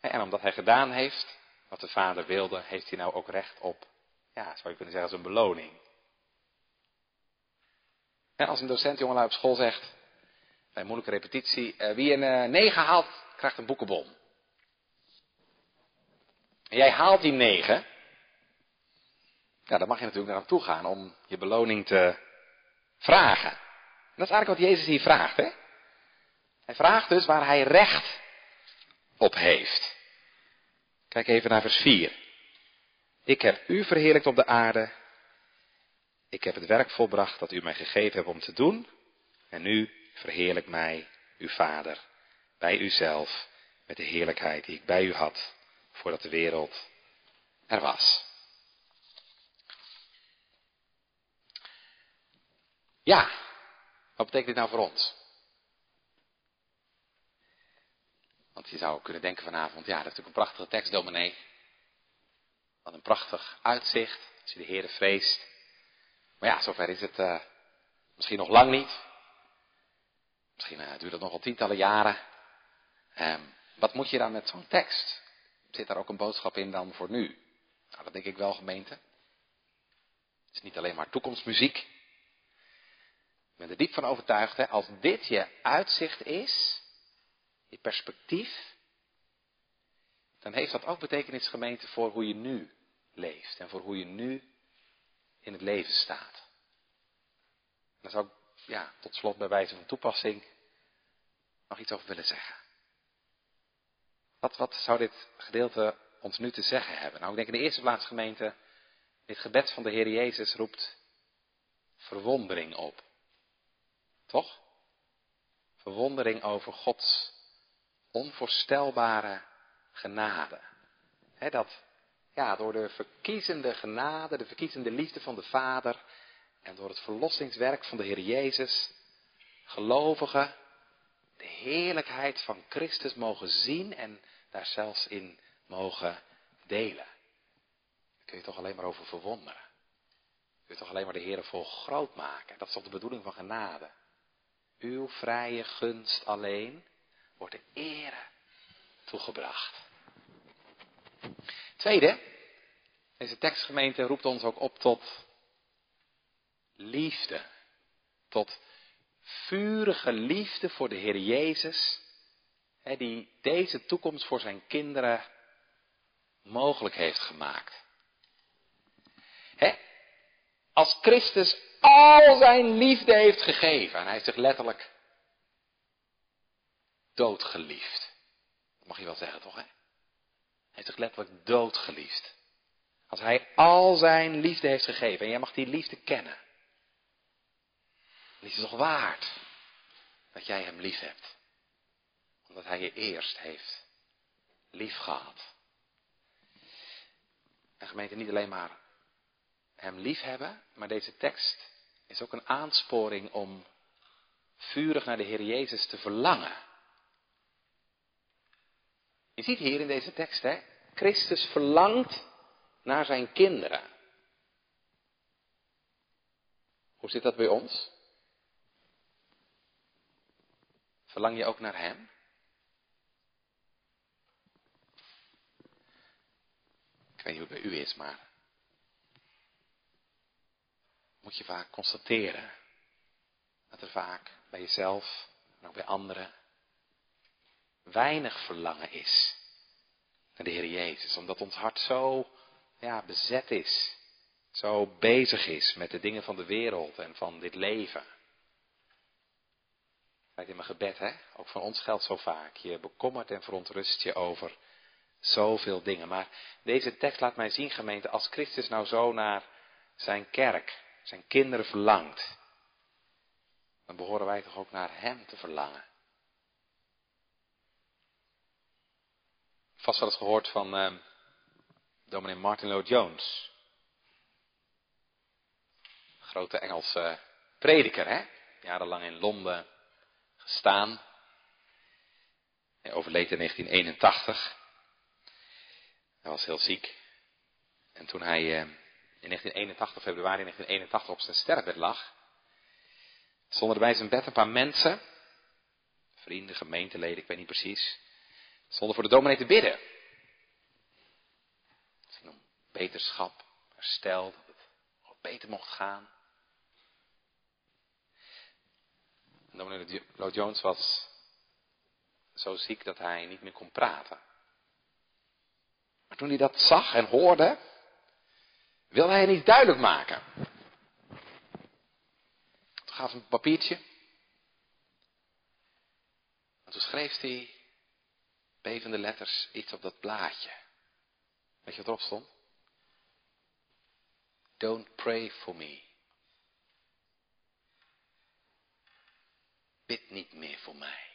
En omdat hij gedaan heeft wat de Vader wilde, heeft hij nou ook recht op, ja, zou je kunnen zeggen, als een beloning. En als een docent jongelui op school zegt, bij een moeilijke repetitie, eh, wie een uh, 9 haalt, krijgt een boekenbon. En jij haalt die 9, ja, dan mag je natuurlijk naar hem toe gaan om je beloning te vragen. En dat is eigenlijk wat Jezus hier vraagt. Hè? Hij vraagt dus waar hij recht op heeft. Kijk even naar vers 4. Ik heb u verheerlijkt op de aarde. Ik heb het werk volbracht dat u mij gegeven hebt om te doen. En nu verheerlijk mij, uw Vader, bij uzelf, met de heerlijkheid die ik bij u had, voordat de wereld er was. Ja, wat betekent dit nou voor ons? Want je zou kunnen denken vanavond, ja, dat is natuurlijk een prachtige tekst, dominee. Wat een prachtig uitzicht, als je de Heer vreest. Maar ja, zover is het uh, misschien nog lang niet. Misschien uh, duurt het nog wel tientallen jaren. Um, wat moet je dan met zo'n tekst? Zit daar ook een boodschap in dan voor nu? Nou, dat denk ik wel, gemeente. Het is niet alleen maar toekomstmuziek. Ik ben er diep van overtuigd, hè, als dit je uitzicht is, je perspectief, dan heeft dat ook betekenis gemeente voor hoe je nu leeft en voor hoe je nu in het leven staat. Daar zou ik, ja, tot slot bij wijze van toepassing nog iets over willen zeggen. Wat, wat zou dit gedeelte ons nu te zeggen hebben? Nou, ik denk in de eerste plaats gemeente, dit gebed van de Heer Jezus roept verwondering op. Toch? Verwondering over Gods onvoorstelbare genade. dat ja, door de verkiezende genade, de verkiezende liefde van de Vader en door het verlossingswerk van de Heer Jezus, gelovigen de heerlijkheid van Christus mogen zien en daar zelfs in mogen delen. Daar kun je toch alleen maar over verwonderen. Je toch alleen maar de Heer vol groot maken. Dat is toch de bedoeling van genade. Uw vrije gunst alleen wordt de ere toegebracht. Tweede, deze tekstgemeente roept ons ook op tot liefde. Tot vurige liefde voor de Heer Jezus, die deze toekomst voor zijn kinderen mogelijk heeft gemaakt. Als Christus al zijn liefde heeft gegeven, en hij heeft zich letterlijk doodgeliefd. Dat mag je wel zeggen, toch? Hè? Hij heeft zich letterlijk doodgeliefd. Als hij al zijn liefde heeft gegeven, en jij mag die liefde kennen. Dan is het toch waard dat jij hem lief hebt. Omdat hij je eerst heeft lief gehad. En gemeente niet alleen maar hem lief hebben, maar deze tekst is ook een aansporing om vurig naar de Heer Jezus te verlangen. Je ziet hier in deze tekst, hè, Christus verlangt naar zijn kinderen. Hoe zit dat bij ons? Verlang je ook naar Hem? Ik weet niet hoe het bij u is, maar moet je vaak constateren dat er vaak bij jezelf en ook bij anderen weinig verlangen is naar de Heer Jezus. Omdat ons hart zo ja, bezet is, zo bezig is met de dingen van de wereld en van dit leven. Kijk in mijn gebed, hè? Ook van ons geldt zo vaak. Je bekommert en verontrust je over zoveel dingen. Maar deze tekst laat mij zien, gemeente, als Christus nou zo naar zijn kerk, zijn kinderen verlangt, dan behoren wij toch ook naar Hem te verlangen. Vast wel eens gehoord van uh, dominee Martin Lloyd Jones. Grote Engelse prediker, hè? Jarenlang in Londen gestaan. Hij overleed in 1981. Hij was heel ziek. En toen hij uh, in 1981, februari 1981, op zijn sterfbed lag, stonden er bij zijn bed een paar mensen, vrienden, gemeenteleden, ik weet niet precies, stonden voor de dominee te bidden. Het om beterschap, herstel, dat het wat beter mocht gaan. En dominee Lloyd Jones was zo ziek dat hij niet meer kon praten. Maar toen hij dat zag en hoorde, wilde hij niet duidelijk maken. Toen gaf hij een papiertje. En toen schreef hij bevende letters iets op dat blaadje. Weet je wat erop stond? Don't pray for me. Bid niet meer voor mij.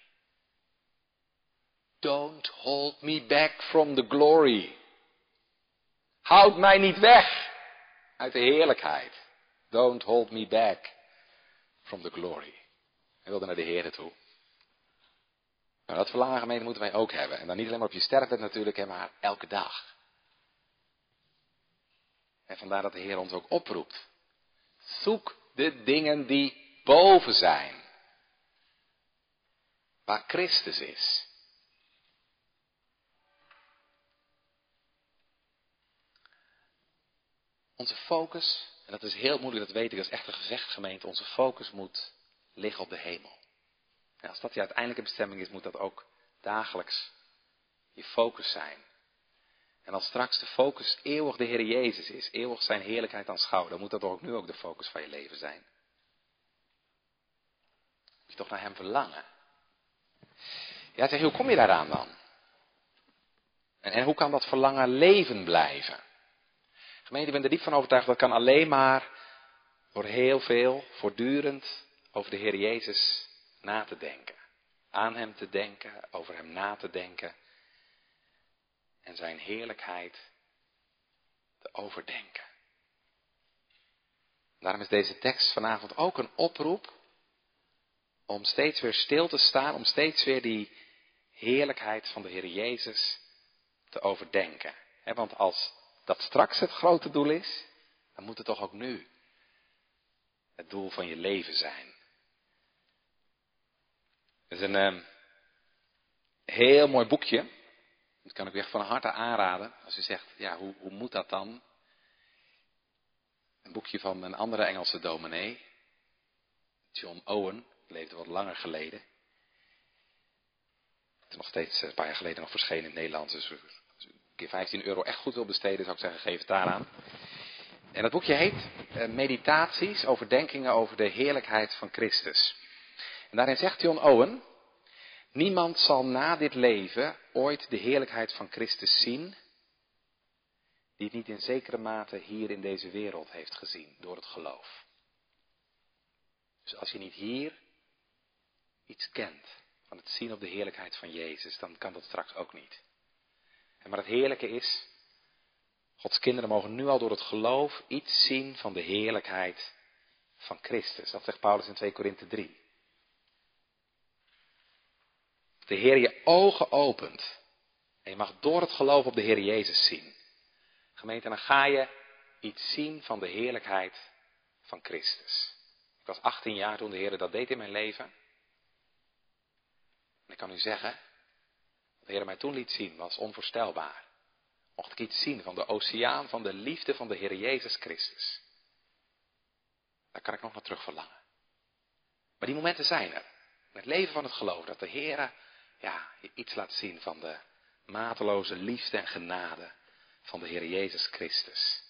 Don't hold me back from the glory. Houd mij niet weg uit de heerlijkheid. Don't hold me back from the glory. Hij wilde naar de Heer toe. Nou, dat verlangen gemeente moeten wij ook hebben. En dan niet alleen maar op je sterfbed natuurlijk, maar elke dag. En vandaar dat de Heer ons ook oproept. Zoek de dingen die boven zijn. Waar Christus is. Onze focus, en dat is heel moeilijk, dat weet ik, dat is echt een gezegd gemeente, onze focus moet liggen op de hemel. Als dat je uiteindelijke bestemming is, moet dat ook dagelijks je focus zijn. En als straks de focus eeuwig de Heer Jezus is, eeuwig zijn heerlijkheid aanschouwen, dan moet dat ook nu ook de focus van je leven zijn. Moet je toch naar Hem verlangen. Ja, zeg hoe kom je daaraan dan? En, en hoe kan dat verlangen leven blijven? Gemeente, ik ben er diep van overtuigd, dat kan alleen maar door heel veel, voortdurend over de Heer Jezus na te denken. Aan Hem te denken, over Hem na te denken. En Zijn heerlijkheid te overdenken. Daarom is deze tekst vanavond ook een oproep om steeds weer stil te staan, om steeds weer die heerlijkheid van de Heer Jezus te overdenken. want als dat straks het grote doel is, dan moet het toch ook nu het doel van je leven zijn. Het is een uh, heel mooi boekje. Dat kan ik echt van harte aanraden. Als u zegt, ja, hoe, hoe moet dat dan? Een boekje van een andere Engelse dominee. John Owen. Leefde wat langer geleden. Het is nog steeds een paar jaar geleden nog verschenen in het Nederlands. Dus als u een keer 15 euro echt goed wil besteden, zou ik zeggen, geef het daaraan. En dat boekje heet uh, Meditaties, overdenkingen over de heerlijkheid van Christus. En daarin zegt John Owen, niemand zal na dit leven ooit de heerlijkheid van Christus zien, die het niet in zekere mate hier in deze wereld heeft gezien door het geloof. Dus als je niet hier iets kent van het zien op de heerlijkheid van Jezus, dan kan dat straks ook niet. En maar het heerlijke is, Gods kinderen mogen nu al door het geloof iets zien van de heerlijkheid van Christus. Dat zegt Paulus in 2 Korinthe 3 de Heer je ogen opent. En je mag door het geloof op de Heer Jezus zien. Gemeente, dan ga je iets zien van de heerlijkheid van Christus. Ik was 18 jaar toen de Heer dat deed in mijn leven. En ik kan u zeggen, wat de Heer mij toen liet zien was onvoorstelbaar. Mocht ik iets zien van de oceaan van de liefde van de Heer Jezus Christus. Daar kan ik nog naar terug verlangen. Maar die momenten zijn er. In het leven van het geloof. Dat de Heer ja, iets laat zien van de mateloze liefde en genade van de Heer Jezus Christus.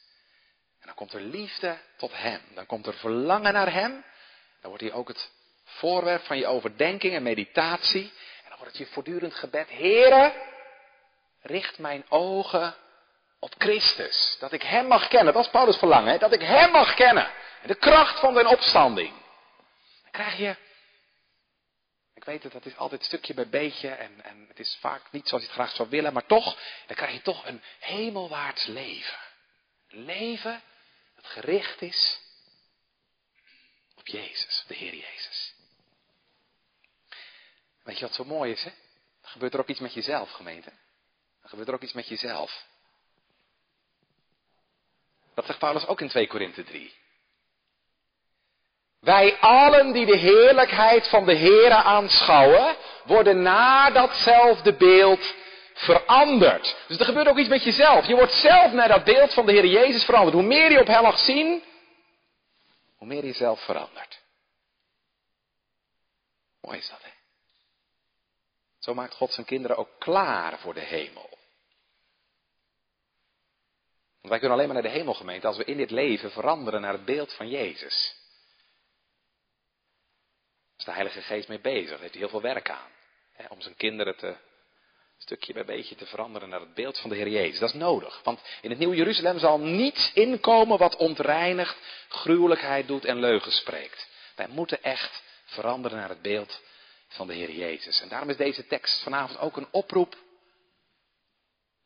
En dan komt er liefde tot Hem. Dan komt er verlangen naar Hem. Dan wordt hij ook het voorwerp van je overdenking en meditatie. En dan wordt het je voortdurend gebed. Heere, richt mijn ogen op Christus. Dat ik Hem mag kennen. Dat is Paulus verlangen. Hè? Dat ik Hem mag kennen. De kracht van zijn opstanding. Dan krijg je ik weet het, dat is altijd stukje bij beetje en, en het is vaak niet zoals je het graag zou willen, maar toch, dan krijg je toch een hemelwaarts leven. Een leven dat gericht is op Jezus, de Heer Jezus. Weet je wat zo mooi is, hè? Dan gebeurt er ook iets met jezelf, gemeente. Dan gebeurt er ook iets met jezelf. Dat zegt Paulus ook in 2 Korinthe 3. Wij allen die de heerlijkheid van de Heere aanschouwen, worden naar datzelfde beeld veranderd. Dus er gebeurt ook iets met jezelf. Je wordt zelf naar dat beeld van de Heer Jezus veranderd. Hoe meer je op Hem mag zien, hoe meer je zelf verandert. Mooi is dat, hè? Zo maakt God zijn kinderen ook klaar voor de hemel. Want wij kunnen alleen maar naar de hemel gemeente als we in dit leven veranderen naar het beeld van Jezus is de Heilige Geest mee bezig. Daar heeft hij heel veel werk aan. Hè, om zijn kinderen te, stukje bij beetje te veranderen naar het beeld van de Heer Jezus. Dat is nodig. Want in het Nieuwe Jeruzalem zal niets inkomen wat ontreinigt, gruwelijkheid doet en leugen spreekt. Wij moeten echt veranderen naar het beeld van de Heer Jezus. En daarom is deze tekst vanavond ook een oproep.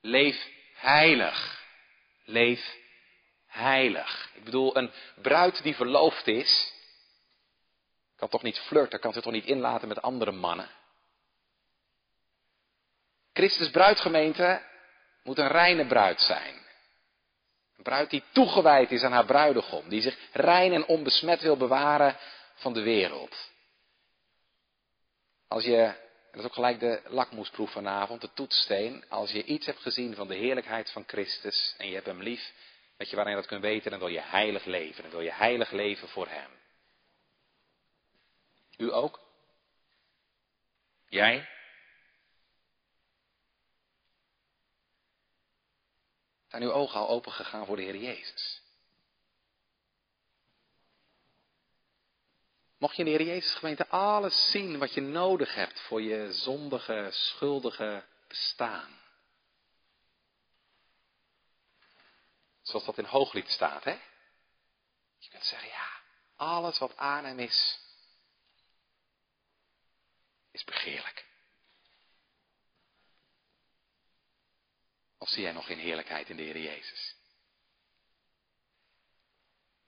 Leef heilig. Leef heilig. Ik bedoel, een bruid die verloofd is, kan toch niet flirten, kan zich toch niet inlaten met andere mannen. Christus bruidgemeente moet een reine bruid zijn. Een bruid die toegewijd is aan haar bruidegom, die zich rein en onbesmet wil bewaren van de wereld. Als je, dat is ook gelijk de lakmoesproef vanavond, de toetssteen, als je iets hebt gezien van de heerlijkheid van Christus en je hebt hem lief, weet je waarin dat kunt weten, dan wil je heilig leven, dan wil je heilig leven voor hem. U ook? Jij? Zijn uw ogen al open gegaan voor de Heer Jezus? Mocht je in de Heer Jezus gemeente alles zien wat je nodig hebt voor je zondige, schuldige bestaan. Zoals dat in Hooglied staat, hè? Je kunt zeggen, ja, alles wat aan hem is, is begeerlijk. Of zie jij nog geen heerlijkheid in de Heer Jezus?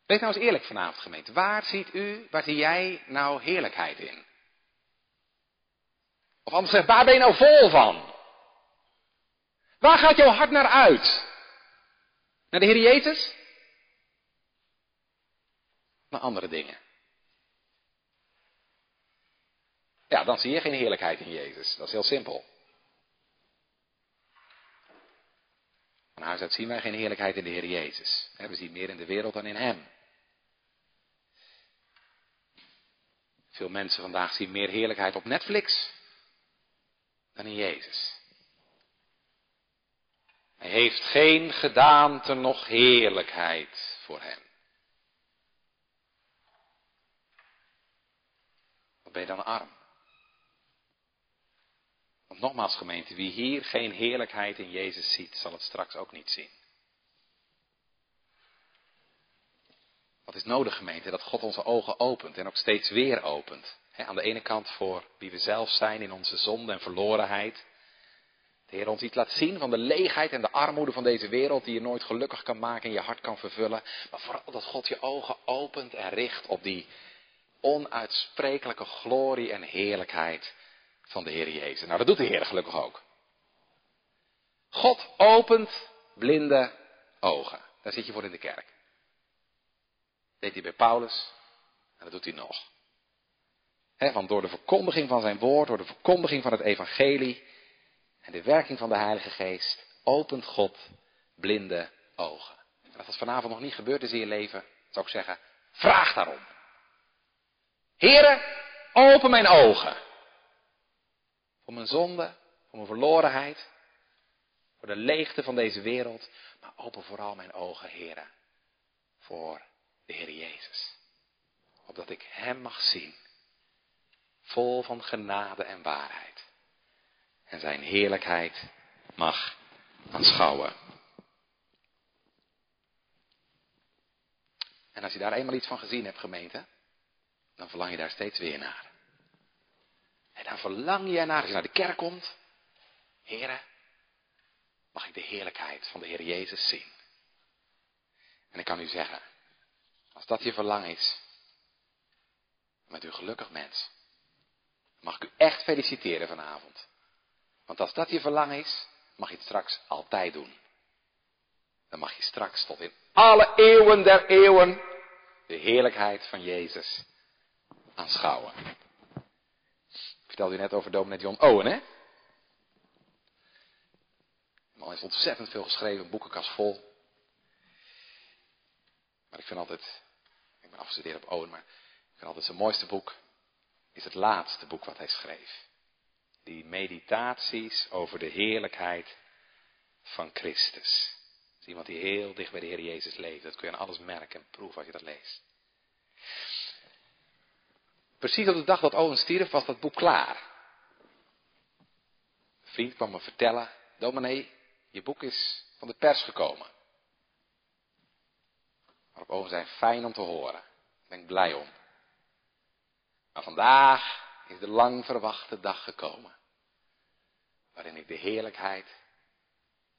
Wees nou eens eerlijk vanavond, gemeente. Waar ziet u, waar zie jij nou heerlijkheid in? Of anders gezegd, waar ben je nou vol van? Waar gaat jouw hart naar uit? Naar de Heer Jezus? Naar andere dingen. Ja, dan zie je geen heerlijkheid in Jezus. Dat is heel simpel. Van huis uit zien wij geen heerlijkheid in de Heer Jezus. We zien meer in de wereld dan in Hem. Veel mensen vandaag zien meer heerlijkheid op Netflix dan in Jezus. Hij heeft geen gedaante nog heerlijkheid voor hem. Wat ben je dan arm? Nogmaals gemeente, wie hier geen heerlijkheid in Jezus ziet, zal het straks ook niet zien. Wat is nodig gemeente? Dat God onze ogen opent en ook steeds weer opent. aan de ene kant voor wie we zelf zijn in onze zonde en verlorenheid. De Heer ons iets laat zien van de leegheid en de armoede van deze wereld die je nooit gelukkig kan maken en je hart kan vervullen. Maar vooral dat God je ogen opent en richt op die onuitsprekelijke glorie en heerlijkheid van de Heer Jezus. Nou, dat doet de Heer gelukkig ook. God opent blinde ogen. Daar zit je voor in de kerk. Dat deed hij bij Paulus en dat doet hij nog. want door de verkondiging van zijn woord, door de verkondiging van het evangelie en de werking van de Heilige Geest, opent God blinde ogen. En als dat vanavond nog niet gebeurd is in je leven, zou ik zeggen, vraag daarom. Heren, open mijn ogen. Voor mijn zonde, voor mijn verlorenheid, voor de leegte van deze wereld, maar open vooral mijn ogen, heren, voor de Heer Jezus. Opdat ik Hem mag zien, vol van genade en waarheid. En Zijn heerlijkheid mag aanschouwen. En als je daar eenmaal iets van gezien hebt, gemeente, dan verlang je daar steeds weer naar. En dan verlang je naar, als je naar de kerk komt, heren, mag ik de heerlijkheid van de Heer Jezus zien. En ik kan u zeggen, als dat je verlang is, dan bent u gelukkig mens. Mag ik u echt feliciteren vanavond. Want als dat je verlang is, mag je het straks altijd doen. Dan mag je straks tot in alle eeuwen der eeuwen de heerlijkheid van Jezus aanschouwen. Vertelde u net over dominee John Owen, hè? De man heeft ontzettend veel geschreven, boekenkast vol. Maar ik vind altijd, ik ben afgestudeerd op Owen, maar ik vind altijd zijn mooiste boek is het laatste boek wat hij schreef. Die meditaties over de heerlijkheid van Christus. is iemand die heel dicht bij de Heer Jezus leeft. Dat kun je aan alles merken en proeven als je dat leest. Precies op de dag dat Owen stierf was dat boek klaar. Een vriend kwam me vertellen, dominee, je boek is van de pers gekomen. Waarop Owen zei, fijn om te horen. Daar ben ik blij om. Maar vandaag is de lang verwachte dag gekomen. Waarin ik de heerlijkheid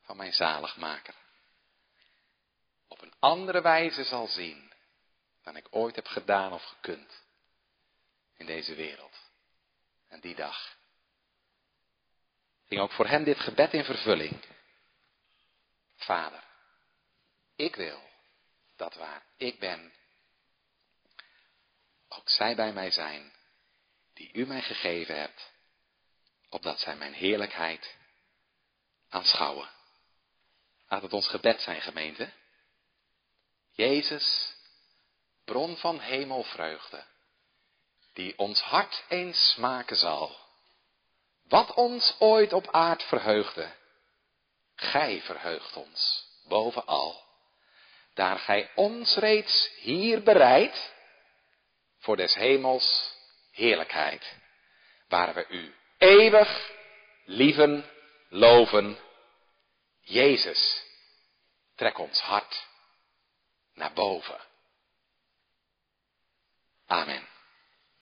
van mijn zaligmaker op een andere wijze zal zien dan ik ooit heb gedaan of gekund in deze wereld. En die dag ging ook voor hen dit gebed in vervulling. Vader, ik wil dat waar ik ben, ook zij bij mij zijn, die u mij gegeven hebt, opdat zij mijn heerlijkheid aanschouwen. Laat het ons gebed zijn, gemeente. Jezus, bron van hemelvreugde die ons hart eens smaken zal. Wat ons ooit op aard verheugde, gij verheugt ons bovenal. Daar gij ons reeds hier bereidt, voor des hemels heerlijkheid, waar we u eeuwig lieven, loven. Jezus, trek ons hart naar boven. Amen.